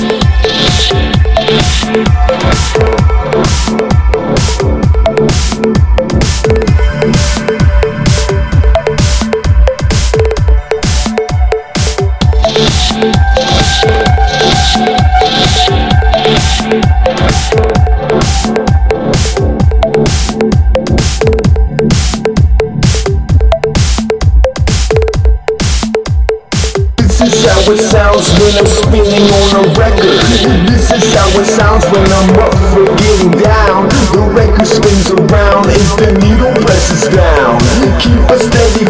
This record. This is how it sounds when I'm up for getting down. The record spins around as the needle presses down. Keep a steady